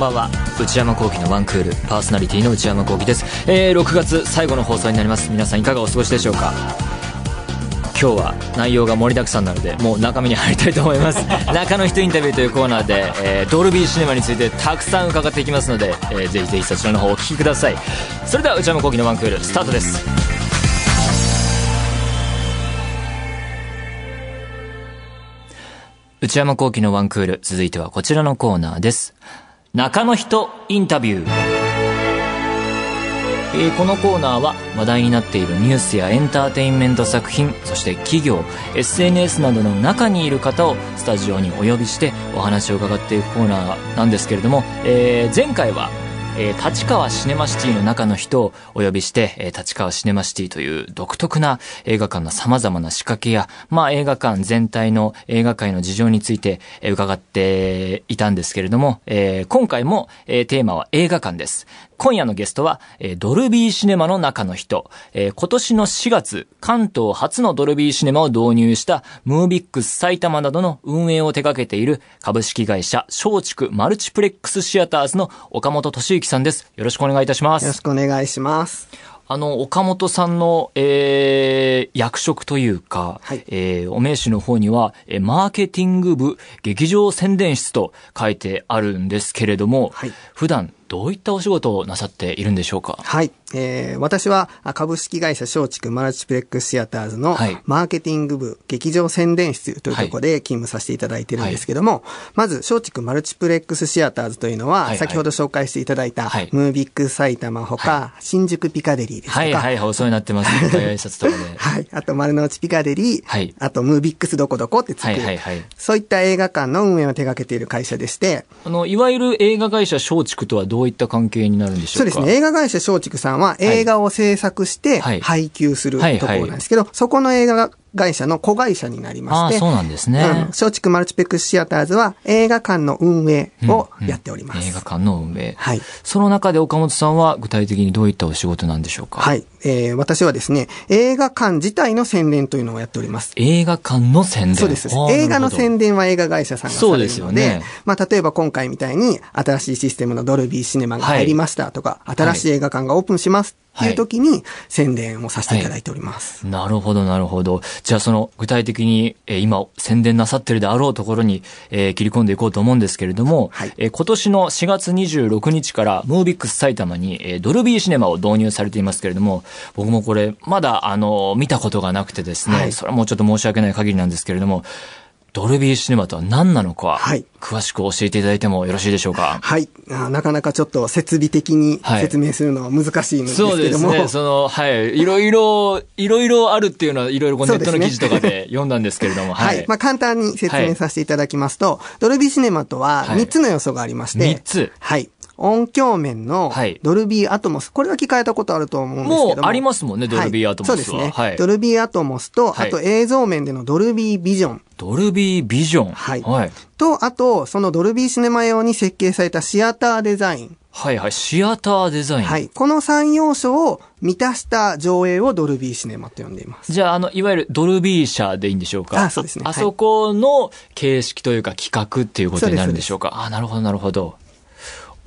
んばんは。内山昂輝のワンクール。パーソナリティの内山昂輝です、えー、6月最後の放送になります。皆さんいかがお過ごしでしょうか？今日は内容が盛りだくさんなのでもう中身に入りたいと思います。中の人インタビューというコーナーで、えー、ドルビーシネマについてたくさん伺っていきますので、えー、ぜひぜひそちらの方お聞きください。それでは内山昂輝のワンクールスタートです。内山聖輝のワンクール続いてはこちらのコーナーです中の人インタビュー。えー、このコーナーは話題になっているニュースやエンターテインメント作品そして企業 SNS などの中にいる方をスタジオにお呼びしてお話を伺っていくコーナーなんですけれども、えー、前回はえー、立川シネマシティの中の人をお呼びして、えー、立川シネマシティという独特な映画館の様々な仕掛けや、まあ映画館全体の映画界の事情について、えー、伺っていたんですけれども、えー、今回も、えー、テーマは映画館です。今夜のゲストは、えー、ドルビーシネマの中の人、えー、今年の4月、関東初のドルビーシネマを導入したムービックス埼玉などの運営を手掛けている株式会社松竹マルチプレックスシアターズの岡本敏之さんです。よろしくお願いいたします。よろしくお願いします。あの、岡本さんの、えー、役職というか、はい、えー、お名刺の方には、えー、マーケティング部劇場宣伝室と書いてあるんですけれども、はい、普段どういったお仕事をなさっているんでしょうか？はい。えー、私は株式会社松竹マルチプレックスシアターズのマーケティング部、劇場宣伝室というところで勤務させていただいているんですけども、はい、まず松竹マルチプレックスシアターズというのは、先ほど紹介していただいた、ムービック埼玉ほか、新宿ピカデリーですとか。はいはい、お世話になってます。挨拶とかで。はい。あと丸の内ピカデリー、はい、あとムービックスどこどこってつく、はいはいはい、そういった映画館の運営を手掛けている会社でして、あの、いわゆる映画会社松竹とはどういった関係になるんでしょうか？そうですね。映画会社松竹さんは映画を制作して配給するところなんですけど、そこの映画会社の子会社になりまして。そうなんですね。うん、松竹マルチペックスシアターズは映画館の運営をやっております。うんうん、映画館の運営。はい。その中で岡本さんは具体的にどういったお仕事なんでしょうか？はい。えー、私はですね、映画館自体の宣伝というのをやっております。映画館の宣伝そうです。映画の宣伝は映画会社さんがされるので、そうですよね。まあ、例えば今回みたいに新しいシステムのドルビーシネマが入りましたとか、はい、新しい映画館がオープンしますっていう時に宣伝をさせていただいております。はいはい、なるほど、なるほど。じゃあその具体的に、えー、今宣伝なさってるであろうところに、えー、切り込んでいこうと思うんですけれども、はい、えー、今年の4月26日からムービックス埼玉に、えー、ドルビーシネマを導入されていますけれども、僕もこれまだあの、見たことがなくてですね、はい、それはもうちょっと申し訳ない限りなんですけれども、ドルビーシネマとは何なのか、はい、詳しく教えていただいてもよろしいでしょうか？はい。なかなかちょっと設備的に説明するのは難しいんですけども、はい、そうですね。その、はい。いろいろ、いろいろあるっていうのは、いろいろネットの記事とかで読んだんですけれども、はい、はい。まあ簡単に説明させていただきますと、ドルビーシネマとは3つの要素がありまして、3つはい。音響面のドルビーアトモス、これは聞かれたことあると思うんですけども。もうありますもんね、ドルビーアトモスは。そうですね。はい、ドルビーアトモスと、あと映像面でのドルビービジョン。ドルビービジョン。はい。はい、と、あと、そのドルビーシネマ用に設計されたシアターデザイン。はいはい、シアターデザイン。はい。この3要素を満たした上映をドルビーシネマと呼んでいます。じゃあ、あの、いわゆるドルビー社でいいんでしょうか？あ、そうですね。あそこの形式というか企画っていうことになるんでしょうか？あ、なるほど、なるほど。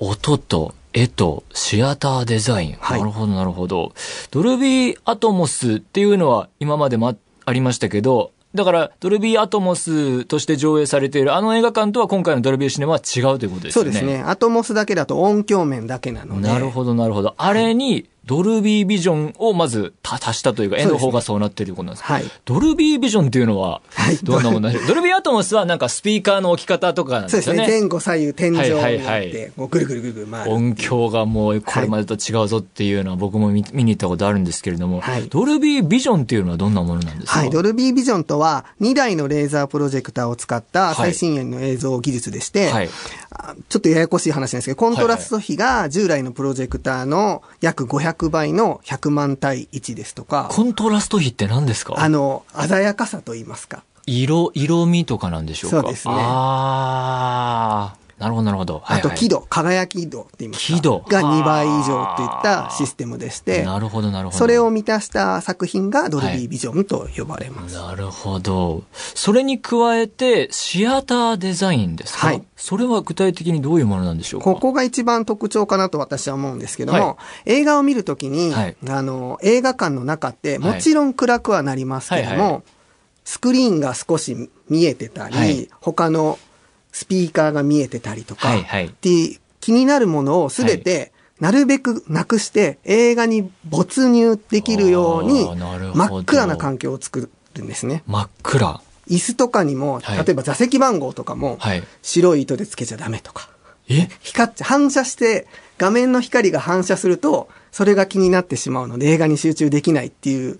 音と絵とシアターデザイン。はい、なるほど、なるほど。ドルビーアトモスっていうのは今までもありましたけど、だから、ドルビーアトモスとして上映されているあの映画館とは今回のドルビーシネマは違うということですね。そうですね。アトモスだけだと音響面だけなので。なるほど、なるほど。あれにドルビービジョンをまず足したというか、絵の方がそうなってるということなんです。はい。ドルビービジョンっていうのは、どんなもの？でしょう、ドルビーアトモスはなんかスピーカーの置き方とかなんですよね。そうですね。前後左右天井になって、ぐるぐるぐるぐる回る。音響がもうこれまでと違うぞっていうのは僕も見見に行ったことあるんですけれども、はい、ドルビービジョンっていうのはどんなものなんですか？はい。ドルビービジョンとは、2台のレーザープロジェクターを使った最新鋭の映像技術でして、はい、ちょっとややこしい話なんですけど、コントラスト比が従来のプロジェクターの約500倍の100万対1ですとか。コントラスト比って何ですか？あの、鮮やかさと言いますか。色、色味とかなんでしょうか？そうですね。ああ。なるほど、なるほど。あと、輝度、輝き度って言いますか。輝度。が2倍以上といったシステムでして、なるほど、なるほど。それを満たした作品がドルビービジョンと呼ばれます。なるほど。それに加えて、シアターデザインですか？はい。それは具体的にどういうものなんでしょうか？ここが一番特徴かなと私は思うんですけども、はい、映画を見るときに、はい、あの、映画館の中って、もちろん暗くはなりますけども、はいはいはい、スクリーンが少し見えてたり、はい、他のスピーカーが見えてたりとか、はいはい、って気になるものをすべて、なるべくなくして映画に没入できるように真っ暗な環境を作るんですね。真っ暗。椅子とかにも、例えば座席番号とかも、白い糸でつけちゃダメとか。え？光って、反射して、画面の光が反射すると、それが気になってしまうので映画に集中できないっていう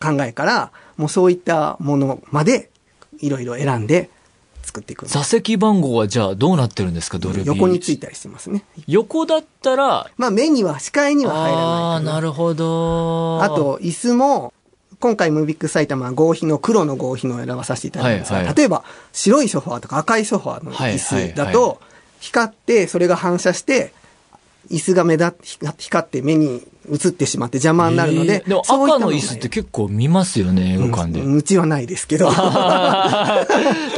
考えから、もうそういったものまで、いろいろ選んで作っていく。座席番号はじゃあどうなってるんですか、ドルビー。横についたりしてますね。横だったら、まあ目には、視界には入らない。ああ、なるほど。あと、椅子も、今回ムービック埼玉は合皮の黒の合皮のを選ばさせていただいたんですが、はいはい、例えば白いソファーとか赤いソファーの椅子だと、光ってそれが反射して、椅子が目立って、光って目に映ってしまって邪魔になるので。でも赤の椅子って結構見ますよね、映画館で。うちはないですけど。た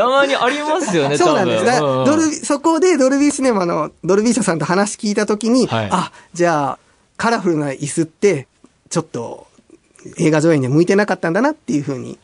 まにありますよね、そうなんです。だドルビそこでドルビーシネマのドルビー社さんと話聞いたときに、はい、あ、じゃあ、カラフルな椅子って、ちょっと映画上映には向いてなかったんだなっていうふうに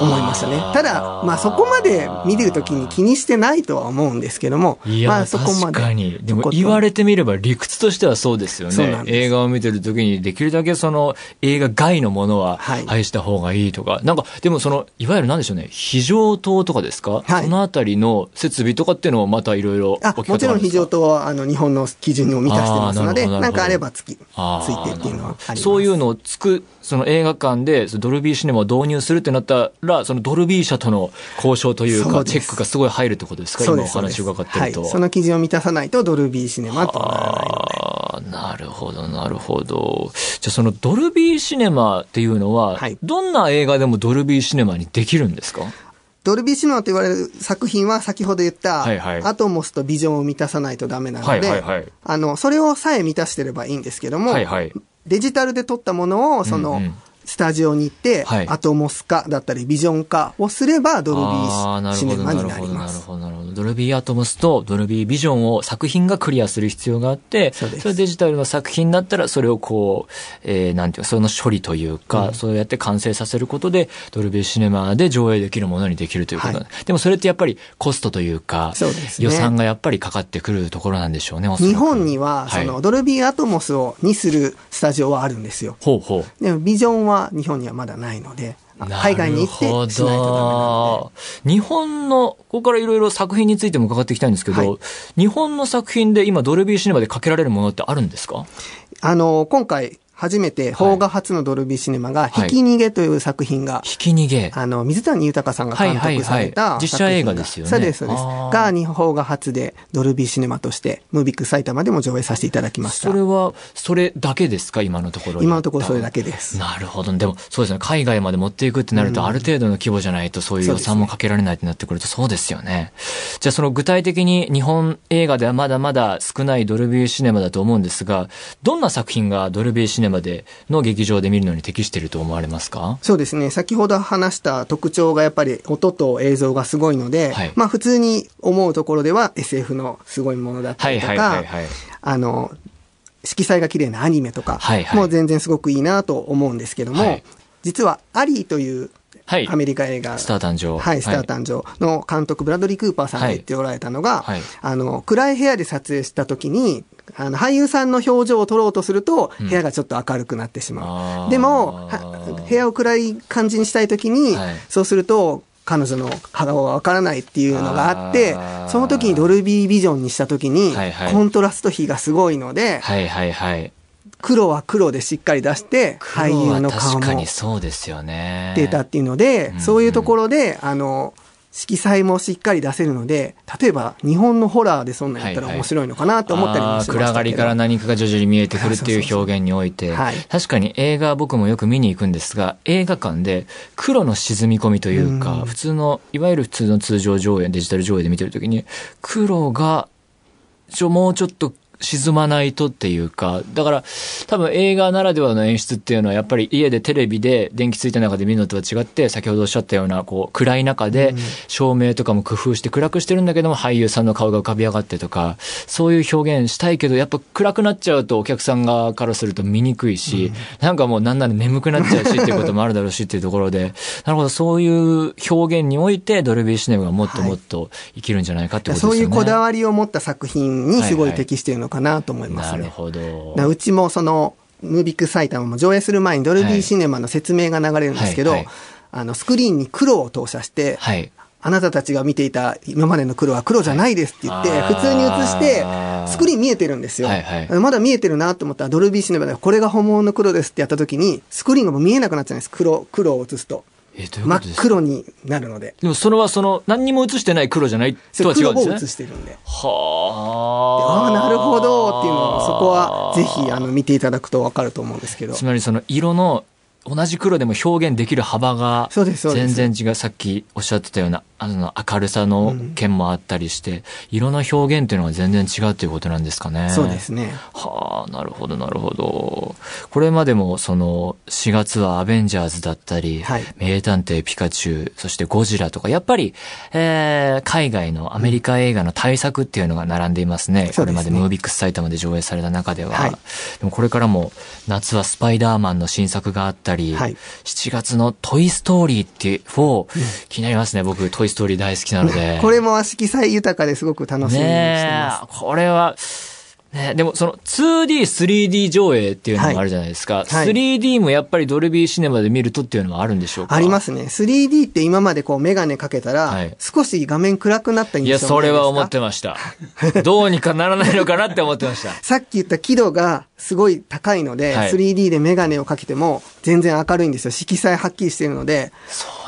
思いましたね。ただ、まあそこまで見てるときに気にしてないとは思うんですけども、まあそこまで。確かに。でも言われてみれば理屈としてはそうですよね。映画を見てるときにできるだけその映画外のものは愛した方がいいとか、はい、なんかでもその、いわゆるなんでしょうね、非常灯とかですか、はい、そのあたりの設備とかっていうのもまたいろいろもちろん非常灯はあの日本の基準を満たしてますので、なんかあればつき、ついてっていうのはあります。そういうのをつく、その映画館でドルビーシネマを導入するってなったら、そのドルビー社との交渉というか、チェックがすごい入るってことですか、今お話伺ってると、はい。その基準を満たさないとドルビーシネマとならないので。なるほど、なるほど。じゃあそのドルビーシネマっていうのは、はい、どんな映画でもドルビーシネマにできるんですか？ドルビーシネマと言われる作品は先ほど言った、アトモスとビジョンを満たさないとダメなので、あの、それをさえ満たしてればいいんですけども、はいはい、デジタルで撮ったものを、その、うんうんスタジオに行って、はい、アトモス化だったりビジョン化をすればドルビーシネマになります。ドルビーアトモスとドルビービジョンを作品がクリアする必要があって、それデジタルの作品だったらそれをこう、えー、なんていうか、その処理というか、うん、そうやって完成させることで、ドルビーシネマで上映できるものにできるということ、はい、でもそれってやっぱりコストというか、そうですね、予算がやっぱりかかってくるところなんでしょうね、日本には、その、ドルビーアトモスをにするスタジオはあるんですよ。ほうほう。でもビジョンは日本にはまだだないので、海外に行ってしないとダメ日本の、ここからいろいろ作品についても伺っていきたいんですけど、はい、日本の作品で今ドルビーシネマでかけられるものってあるんですか？あの、今回、初めて、邦画初のドルビーシネマが、ひき逃げという作品が、ひき逃げ。あの、水谷豊さんが監督された、実写映画ですよね。そうです、そうです。が、日本画初で、ドルビーシネマとして、ムービック埼玉でも上映させていただきました。それは、それだけですか？今のところ。今のところそれだけです。なるほど。でも、そうですね。海外まで持っていくってなると、ある程度の規模じゃないと、そういう予算もかけられないってなってくると、そうですよね。じゃあ、その具体的に日本映画ではまだまだ少ないドルビーシネマだと思うんですが、どんな作品がドルビーシネマでの劇場で見るのに適していると思われますか？そうですね。先ほど話した特徴がやっぱり音と映像がすごいので、はい、まあ普通に思うところでは SF のすごいものだったりとか、あの、色彩が綺麗なアニメとかも全然すごくいいなと思うんですけども、はい、実はアリーというはい、アメリカ映画。スター誕生。はい、スター誕生の監督、ブラドリー・クーパーさんが言っておられたのが、はい、あの、暗い部屋で撮影した時に、あの、俳優さんの表情を撮ろうとすると、部屋がちょっと明るくなってしまう。うん、でも、部屋を暗い感じにしたいときに、はい、そうすると、彼女の顔がわからないっていうのがあって、その時にドルビービジョンにした時に、コントラスト比がすごいので、はいはいはい。黒は黒でしっかり出して、俳優の顔もそうですよね。出たっていうので、そういうところで、あの、色彩もしっかり出せるので、例えば日本のホラーでそんなんやったら面白いのかなと思ったりもしましたけど、暗がりから何かが徐々に見えてくるっていう表現において、確かに映画僕もよく見に行くんですが、映画館で黒の沈み込みというか、うん、普通の、いわゆる普通の通常上映、デジタル上映で見てるときに、黒が、ちょ、もうちょっと沈まないとっていうか、だから多分映画ならではの演出っていうのはやっぱり家でテレビで電気ついた中で見るのとは違って、先ほどおっしゃったようなこう暗い中で照明とかも工夫して暗くしてるんだけども俳優さんの顔が浮かび上がってとか、そういう表現したいけどやっぱ暗くなっちゃうとお客さん側からすると見にくいし、うん、なんかもうなんなら眠くなっちゃうしっていうこともあるだろうしっていうところで、なるほどそういう表現においてドルビーシネマがもっともっと生きるんじゃないかってことですね、はい、そういうこだわりを持った作品にすごい適しているのかなと思います。はいはいなるほど。うちもその、ムービック埼玉も上映する前にドルビーシネマの説明が流れるんですけど、はいはいはい、あの、スクリーンに黒を投射して、はい、あなたたちが見ていた今までの黒は黒じゃないですって言って、普通に映して、スクリーン見えてるんですよ。はいはい、まだ見えてるなと思ったら、ドルビーシネマでこれが本物の黒ですってやった時に、スクリーンがもう見えなくなっちゃうんです。黒、黒を映すと。えー、真っ黒になるので。でもそれはその、何にも映してない黒じゃないとは違うんですね。黒を映してるんで。はあ。ああ、なるほどっていうのを、そこはぜひあの見ていただくとわかると思うんですけど。つまりその色の同じ黒でも表現できる幅が全然違う。さっきおっしゃってたようなあの明るさの件もあったりして、うん、色の表現っていうのは全然違うということなんですかね。そうですね。はあ、なるほど、なるほど。これまでもその4月はアベンジャーズだったり、はい、名探偵ピカチュウ、そしてゴジラとか、やっぱり、えー、海外のアメリカ映画の対策っていうのが並んでいますね。うん、これまでムービックス埼玉で上映された中では。はい、でもこれからも夏はスパイダーマンの新作があったり、はい、7月のトイストーリーって4、うん、気になりますね、僕、トイストーリー大好きなので。これも色彩豊かですごく楽しみにしてます。これは、ね、でもその 2D、3D 上映っていうのもあるじゃないですか。はいはい、3D もやっぱりドルビーシネマで見るとっていうのはあるんでしょうか？ありますね。3D って今までこうメガネかけたら、はい、少し画面暗くなった印象いや、それは思ってました。どうにかならないのかなって思ってました。さっき言った輝度がすごい高いので、はい、3D でメガネをかけても全然明るいんですよ。色彩はっきりしてるので、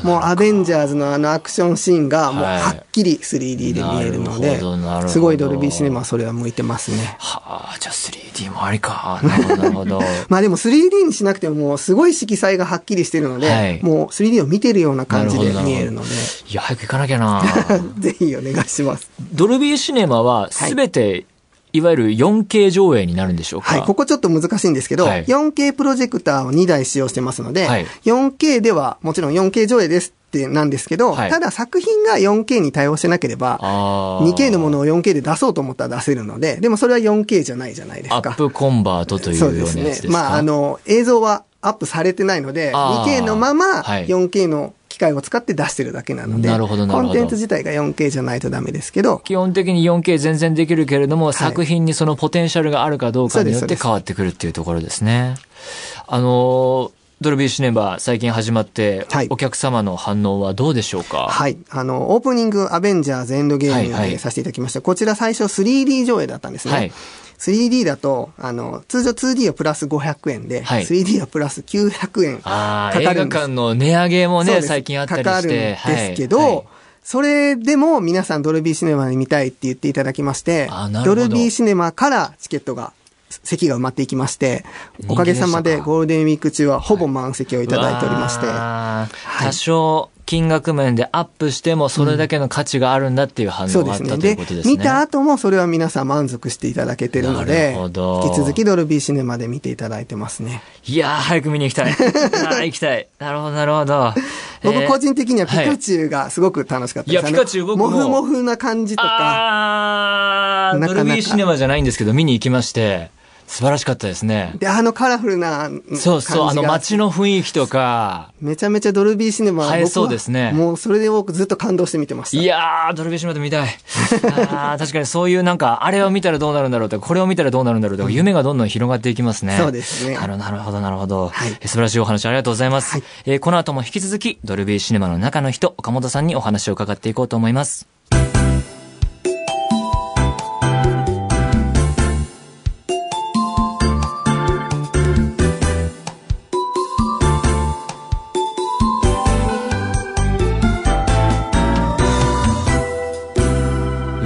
もうアベンジャーズのあのアクションシーンがもうはっきり 3D で見えるので、すごいドルビーシネマはそれは向いてますね。はあ、じゃあ 3D もありか。なるほど、なるほど。まあでも 3D にしなくてももうすごい色彩がはっきりしてるので、はい、もう 3D を見てるような感じで見えるので。いや、早く行かなきゃな ぜひお願いします。ドルビーシネマはすべて、はいいわゆる 4K 上映になるんでしょうか？はい、ここちょっと難しいんですけど、はい、4K プロジェクターを2台使用してますので、はい、4K ではもちろん 4K 上映ですってなんですけど、はい、ただ作品が 4K に対応してなければ、2K のものを 4K で出そうと思ったら出せるので、でもそれは 4K じゃないじゃないですか。アップコンバートというようなやつですか？そうですね。まあ、あの、映像はアップされてないので、2K のまま 4K の機械を使って出してるだけなので、なるほどコンテンツ自体が 4K じゃないとダメですけど。基本的に 4K 全然できるけれども、はい、作品にそのポテンシャルがあるかどうかによって変わってくるっていうところですね。あのードルビーシネマ最近始まって、はい、お客様の反応はどうでしょうか？はい。あの、オープニングアベンジャーズエンドゲームでさせていただきました。はいはい、こちら最初 3D 上映だったんですね。はい。3D だと、あの、通常 2D はプラス500円で、はい、3D はプラス900円かかるんです。映画館の値上げもね、最近あったりして。かかるんですけど、はい。はい。それでも皆さんドルビーシネマに見たいって言っていただきまして、ドルビーシネマからチケットが席が埋まっていきまして、おかげさまでゴールデンウィーク中はほぼ満席をいただいておりまして。はい、多少金額面でアップしてもそれだけの価値があるんだっていう反応があったということですね。見た後もそれは皆さん満足していただけてるので、引き続きドルビーシネマで見ていただいてますね。いやー、早く見に行きたい。あ行きたい。なるほど、なるほど。僕個人的にはピカチュウがすごく楽しかったです。いや、ピカチュウ僕も。モフモフな感じとか。あー、ドルビーシネマじゃないんですけど、見に行きまして。素晴らしかったですね。で、あのカラフルなそうそう、あの街の雰囲気とか。めちゃめちゃドルビーシネマは。映えそうですね。もうそれで僕ずっと感動して見てました。いやー、ドルビーシネマで見たい。あ確かにそういうなんか、あれを見たらどうなるんだろうとか、これを見たらどうなるんだろうとか、夢がどんどん広がっていきますね。そうですね。なるほど、なるほど。はい、素晴らしいお話ありがとうございます。はい、えー、この後も引き続き、ドルビーシネマの中の人、岡本さんにお話を伺っていこうと思います。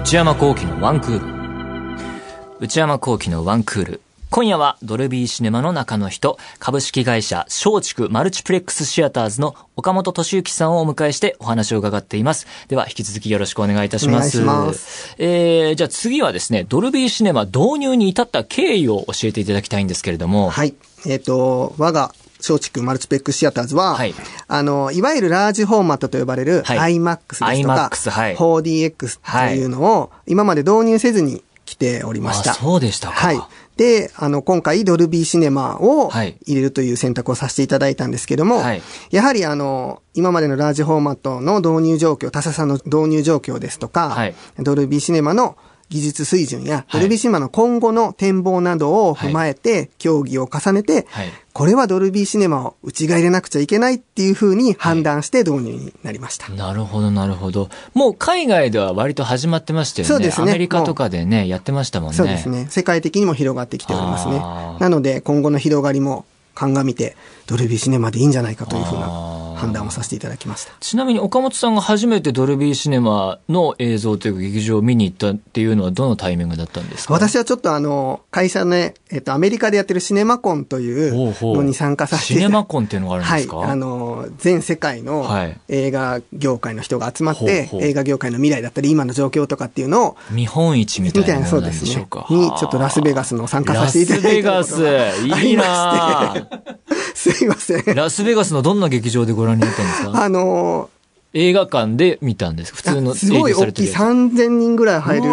内山幸喜のワンクール。内山幸喜のワンクール。今夜はドルビーシネマの中の人、株式会社松竹マルチプレックスシアターズの岡本敏之さんをお迎えしてお話を伺っています。では引き続きよろしくお願いいたします。お願いします。えー、じゃあ次はですね、ドルビーシネマ導入に至った経緯を教えていただきたいんですけれども。はい。えっ、ー、と、我が松竹マルチプレックスシアターズは、はい、あの、いわゆるラージフォーマットと呼ばれる iMAX ですとか、はい、4DX とい。うのを今まで導入せずに来ておりました。そうでしたか。はい。で、あの、今回ドルビーシネマを入れるという選択をさせていただいたんですけども、はい、やはりあの、今までのラージフォーマットの導入状況、他社さんの導入状況ですとか、はい、ドルビーシネマの技術水準や、ドルビーシネマの今後の展望などを踏まえて、協議を重ねて、これはドルビーシネマを内が入れなくちゃいけないっていうふうに判断して導入になりました。なるほど、なるほど。もう海外では割と始まってましたよね。そうですね。アメリカとかでね、やってましたもんね。そうですね。世界的にも広がってきておりますね。なので、今後の広がりも鑑みて、ドルビーシネマでいいんじゃないかというふうな判断をさせていただきました。ちなみに岡本さんが初めてドルビーシネマの映像というか劇場を見に行ったっていうのはどのタイミングだったんですか？私はちょっとあの、会社ね、えっと、アメリカでやってるシネマコンというのに参加させてシネマコンっていうのがあるんですか？はい。あの、全世界の映画業界の人が集まって、はい、映画業界の未来だったり、今の状況とかっていうのを、見本市みたいなそうですね。に、ちょっとラスベガスの参加させていただいたラスベガス、いいな すいません。ラスベガスのどんな劇場でご覧になったんですか？あの映画館で見たんです。普通のすごい大きい3000人ぐらい入る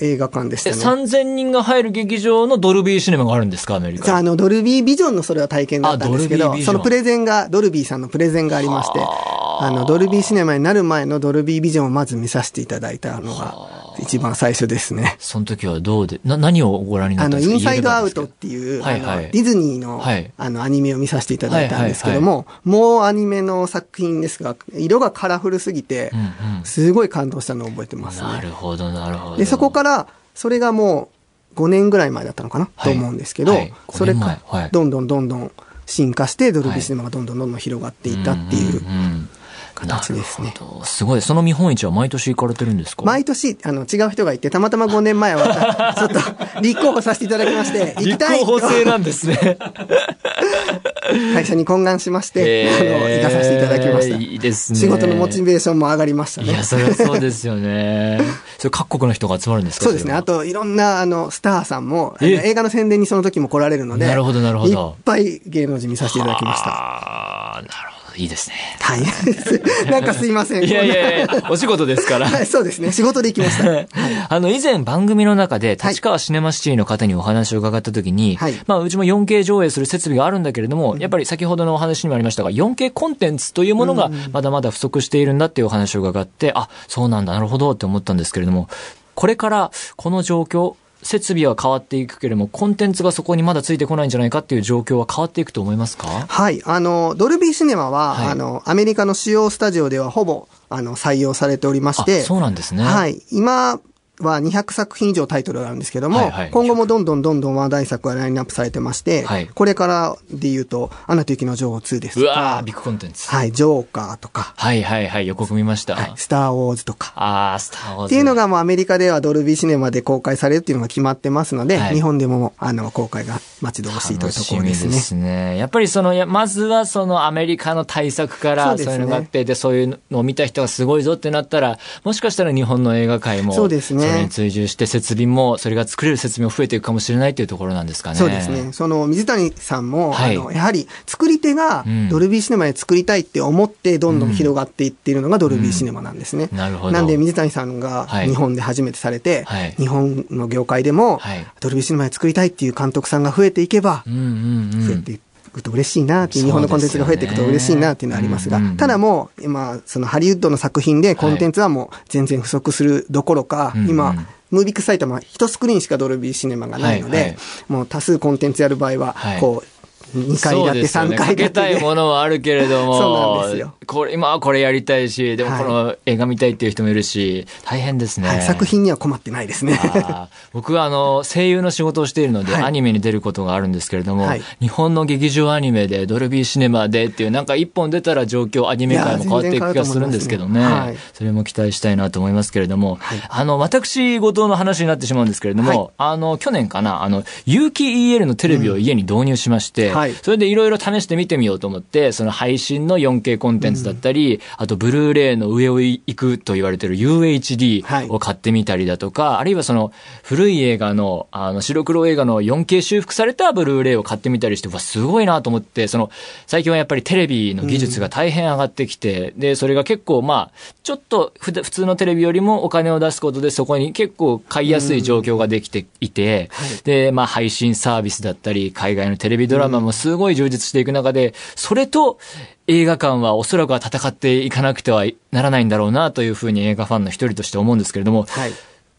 映画館でしたね。3000人が入る劇場のドルビーシネマがあるんですかアメリカ？あの、ドルビービジョンのそれは体験だったんですけど、そのプレゼンが、ドルビーさんのプレゼンがありまして、あの、ドルビーシネマになる前のドルビービジョンをまず見させていただいたのが、一番最初ですね。その時はどうで、な、何をご覧になったんですか？あの、インサイドアウトっていう、はいはい、ディズニーの、はい、あの、アニメを見させていただいたんですけども、もうアニメの作品ですが、色がカラフルすぎて、うんうん、すごい感動したのを覚えてますね。なるほど、なるほど。で、そこから、それがもう5年ぐらい前だったのかな、はい、と思うんですけど、はい、それがどんどんどんどん進化して、ドルビーシネマがどんどんどんどん広がっていったっていう形ですね。すごい。その見本市は毎年行かれてるんですか？毎年、あの、違う人がいて、たまたま5年前は、ちょっと、立候補させていただきまして、行きたい立候補制なんですね。会社に懇願しまして、あの、行かさせていただきました。いいですね。仕事のモチベーションも上がりましたね。いや、それはそうですよね。それ各国の人が集まるんですか？そうですね。あと、いろんな、あの、スターさんも、映画の宣伝にその時も来られるので、なるほど、なるほど。いっぱい芸能人見させていただきました。ああ、なるほど。いいですね。大変です。なんかすいません。いやいやいや、お仕事ですから。はい、そうですね。仕事で行きました。はい、あの、以前番組の中で、立川シネマシティの方にお話を伺ったときに、はい、まあ、うちも 4K 上映する設備があるんだけれども、やっぱり先ほどのお話にもありましたが、4K コンテンツというものがまだまだ不足しているんだっていうお話を伺って、あ、そうなんだ、なるほどって思ったんですけれども、これからこの状況、設備は変わっていくけれども、コンテンツがそこにまだついてこないんじゃないかっていう状況は変わっていくと思いますか？はい。あの、ドルビーシネマは、はい、あの、アメリカの主要スタジオではほぼ、あの、採用されておりまして。そうなんですね。はい。今、は200作品以上タイトルがあるんですけども、はいはい、今後もどんどんどんどん話題作がラインナップされてまして、はい、これからで言うと、アナと雪の女王2ですとか、ビッグコンテンツ。はい、ジョーカーとか。はいはいはい、予告見ました。はい、スターウォーズとか。ああ、スターウォーズ。っていうのがもうアメリカではドルビーシネマで公開されるっていうのが決まってますので、はい、日本でもあの公開が待ち遠しいというところですね。ですね。やっぱりその、まずはそのアメリカの対策からそういうのがあって、で、そういうのを見た人がすごいぞってなったら、もしかしたら日本の映画界も、そうですね。それに追従して設備も、それが作れる設備も増えていくかもしれないというところなんですかね。そうですね。その、水谷さんも、はい、あの、やはり、作り手が、ドルビーシネマで作りたいって思って、どんどん広がっていっているのがドルビーシネマなんですね。うん、なるほど。なんで、水谷さんが日本で初めてされて、はい、日本の業界でも、ドルビーシネマで作りたいっていう監督さんが増えていけば、増えていくと嬉しいなっていう、日本のコンテンツが増えていくと嬉しいなっていうのはありますが、ただもう、今、そのハリウッドの作品でコンテンツはもう全然不足するどころか、今、ムービック埼玉は一スクリーンしかドルビーシネマがないので、もう多数コンテンツやる場合は、こう、2階建て、3階建て。かけたいものはあるけれども、そうなんですよ。これ、今はこれやりたいし、でもこの映画見たいっていう人もいるし、大変ですね。はい、作品には困ってないですね。僕はあの、声優の仕事をしているので、はい、アニメに出ることがあるんですけれども、はい、日本の劇場アニメでドルビーシネマでっていう、なんか一本出たら状況、アニメ界も変わっていく気がするんですけどね。ねそれも期待したいなと思いますけれども、あの、私事の話になってしまうんですけれども、あの、去年かな、あの、有機 EL のテレビを家に導入しまして、うん、それでいろいろ試して見てみようと思って、その配信の 4K コンテンツだったり、うん、あとブルーレイの上を行くと言われてる UHD を買ってみたりだとか、はい、あるいはその古い映画の、あの白黒映画の 4K 修復されたブルーレイを買ってみたりして、わ、すごいなと思って、その、最近はやっぱりテレビの技術が大変上がってきて、うん、で、それが結構まあ、ちょっと普通のテレビよりもお金を出すことでそこに結構買いやすい状況ができていて、はい、で、まあ配信サービスだったり、海外のテレビドラマもすごい充実していく中で、それと映画館はおそらくは戦っていかなくてはならないんだろうなというふうに映画ファンの一人として思うんですけれども、はい。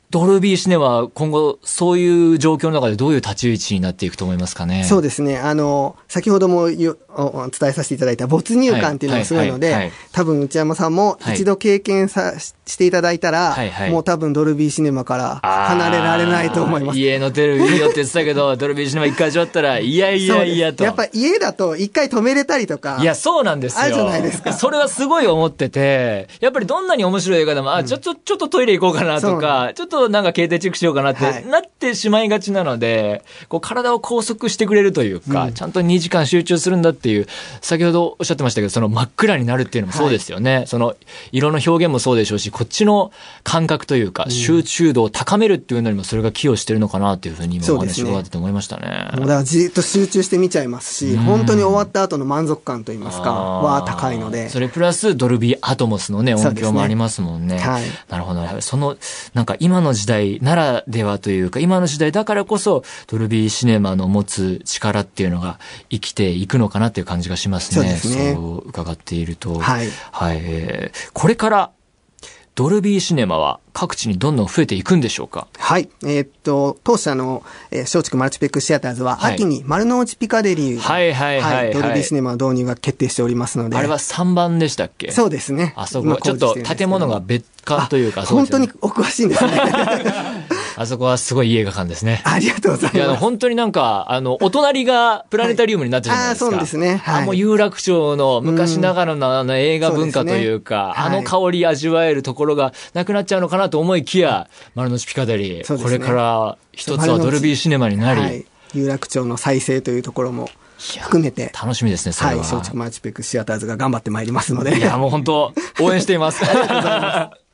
ドルビーシネは今後、そういう状況の中でどういう立ち位置になっていくと思いますかね？そうですね。あの、先ほどもお伝えさせていただいた没入感っていうのがすごいので、多分内山さんも一度経験さ、していただいたら、はいはい、もう多分ドルビーシネマから離れられないと思います。家のテレビによって言ってたけど、ドルビーシネマ一回味わったら、いやいやいやと。やっぱ家だと一回止めれたりとか。いや、そうなんですよ。あるじゃないですか。それはすごい思ってて、やっぱりどんなに面白い映画でも、あ、ちょっと、ちょっとトイレ行こうかなとか、ちょっとなんか携帯チェックしようかなって、はい、なってしまいがちなので、こう体を拘束してくれるというか、うん、ちゃんと2時間集中するんだっていう、先ほどおっしゃってましたけど、その真っ暗になるっていうのもそうですよね。はい、その色の表現もそうでしょうし、こっちの感覚というか、集中度を高めるっていうのにもそれが寄与してるのかなっていうふうに今お話伺ってて思いましたね。ねだからじっと集中して見ちゃいますし、本当に終わった後の満足感といいますか、は高いので。それプラスドルビーアトモスのね、音響もありますもんね。ねはい。なるほど。その、なんか今の時代ならではというか、今の時代だからこそ、ドルビーシネマの持つ力っていうのが生きていくのかなっていう感じがしますね。そうね。伺っていると。はい。はい。えー、これからドルビーシネマは各地にどんどん増えていくんでしょうか？はい。えー、っと、当社の、えー、松竹マルチペックシアターズは、秋に丸の内ピカデリー、はい、はいはいはい、ドルビーシネマの導入が決定しておりますので。あれは3番でしたっけ？そうですね。あそこ、ちょっと建物が別館というか、本当にお詳しいんですね。あそこはすごいいい映画館ですね。ありがとうございます。いや、本当になんか、あの、お隣がプラネタリウムになってるじゃないですか。はい、あそうですね。はい、あ、もう有楽町の昔ながらのあの映画文化というか、うねはい、あの香り味わえるところがなくなっちゃうのかなと思いきや、丸の内ピカデリー、ね、これから一つはドルビーシネマになり、はい、有楽町の再生というところも含めて。楽しみですね、それは。はい、松竹マルチプレックスシアターズが頑張ってまいりますので。いや、もう本当、応援しています。ありがとうございます。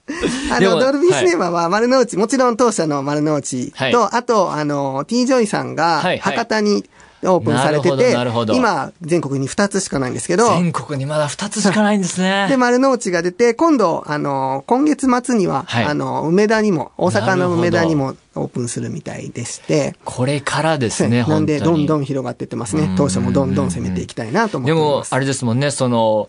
あの、ドルビーシネマは丸の内、はい、もちろん当社の丸の内と、はい、あと、あの、T ジョイさんが博多にオープンされてて、今、全国に2つしかないんですけど。全国にまだ2つしかないんですね。で、丸の内が出て、今度、あの、今月末には、はい、あの、梅田にも、大阪の梅田にもオープンするみたいでして。これからですね、なんで、どんどん広がってってますね。当初もどんどん攻めていきたいなと思ってます。でも、あれですもんね、その、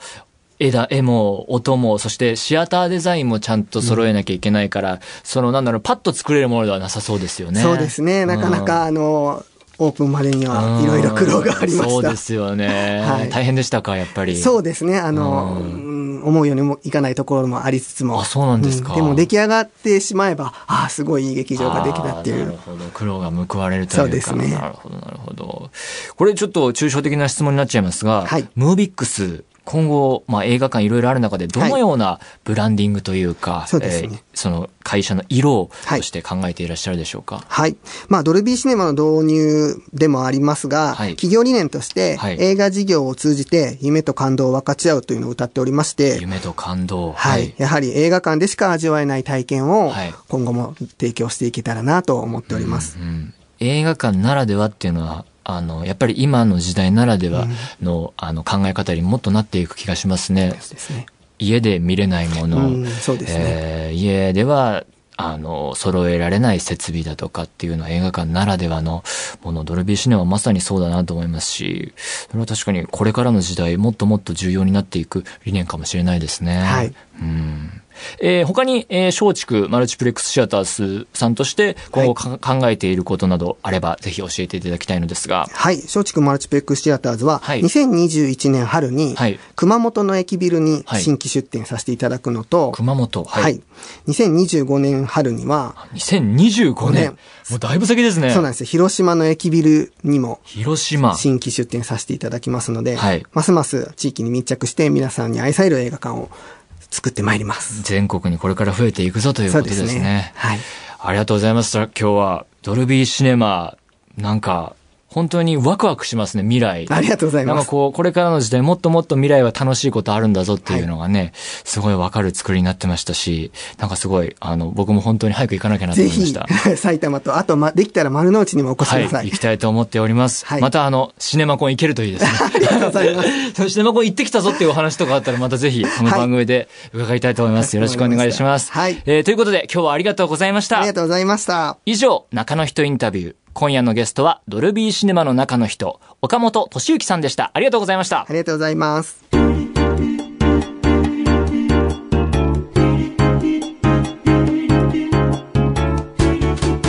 絵だ、絵も音も、そしてシアターデザインもちゃんと揃えなきゃいけないから、うん、そのなんだろう、パッと作れるものではなさそうですよね。そうですね。なかなか、あの、オープンまでにはいろいろ苦労がありました。そうですよね、はい。大変でしたか、やっぱり。そうですね。あの、うん、思うようにもいかないところもありつつも。あ、そうなんですか。うん、でも出来上がってしまえば、ああ、すごいいい劇場ができたっていう。なるほど。苦労が報われるというか。そうですね。なるほど、なるほど。これちょっと抽象的な質問になっちゃいますが、はい、ムービックス今後、まあ、映画館いろいろある中で、どのようなブランディングというか、はい、そね、えー、その会社の色として考えていらっしゃるでしょうか？はい。まあ、ドルビーシネマの導入でもありますが、はい、企業理念として、映画事業を通じて夢と感動を分かち合うというのを歌っておりまして、夢と感動。はい。やはり映画館でしか味わえない体験を、今後も提供していけたらなと思っております。うんうん、映画館ならではっていうのは、あの、やっぱり今の時代ならではの、うん、あの考え方にもっとなっていく気がしますね。すね家で見れないもの、うん、ね、えー、家ではあの、揃えられない設備だとかっていうのは映画館ならではのもの、ドルビーシネマはまさにそうだなと思いますし、それは確かにこれからの時代、もっともっと重要になっていく理念かもしれないですね。はい。うん。えー、他に、えー、松竹マルチプレックスシアターズさんとして今後、はい、考えていることなどあれば、ぜひ教えていただきたいのですが。はい。松竹マルチプレックスシアターズは、はい、2021年春に、熊本の駅ビルに新規出店させていただくのと、熊本、はい、はい。2025年春には、2025年もうだいぶ先ですね。そうなんですよ。広島の駅ビルにも、広島。新規出店させていただきますので、はい、ますます地域に密着して皆さんに愛される映画館を作ってまいります。全国にこれから増えていくぞということですね。すねはい。ありがとうございます。今日はドルビーシネマ、なんか、本当にワクワクしますね、未来。ありがとうございます。なんかこう、これからの時代もっともっと未来は楽しいことあるんだぞっていうのがね、はい、すごいわかる作りになってましたし、なんかすごい、あの、僕も本当に早く行かなきゃなと思いました。埼玉と、あと、ま、できたら丸の内にもお越しください。はい、行きたいと思っております。はい、またあの、シネマコン行けるといいですね。ありがとうございます。シネマコン行ってきたぞっていうお話とかあったら、またぜひ、この番組で伺いたいと思います。よろしくお願いします。はい。えー、ということで、今日はありがとうございました。ありがとうございました。以上、中野人インタビュー。今夜のゲストは、ドルビーシネマの中の人、岡本敏之さんでした。ありがとうございました。ありがとうございます。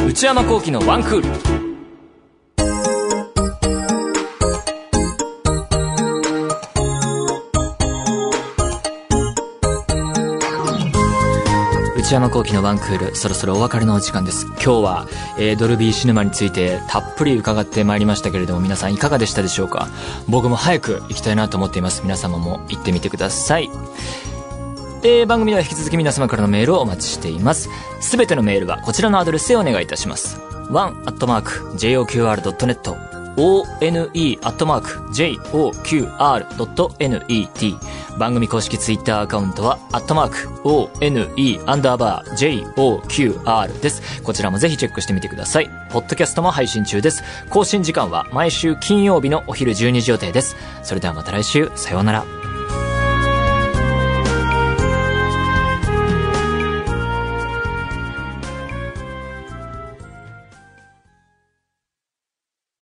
内山幸喜のワンクール。内山幸喜のワンクール、そろそろお別れのお時間です。今日は、えー、ドルビーシネマについてたっぷり伺ってまいりましたけれども、皆さんいかがでしたでしょうか？僕も早く行きたいなと思っています。皆様も行ってみてください。え、番組では引き続き皆様からのメールをお待ちしています。すべてのメールはこちらのアドレスへお願いいたします。one.joqr.net one.joqr.net 番組公式ツイッターアカウントは、アットマーク、one アンダーバー joqr です。こちらもぜひチェックしてみてください。ポッドキャストも配信中です。更新時間は毎週金曜日のお昼12時予定です。それではまた来週、さようなら。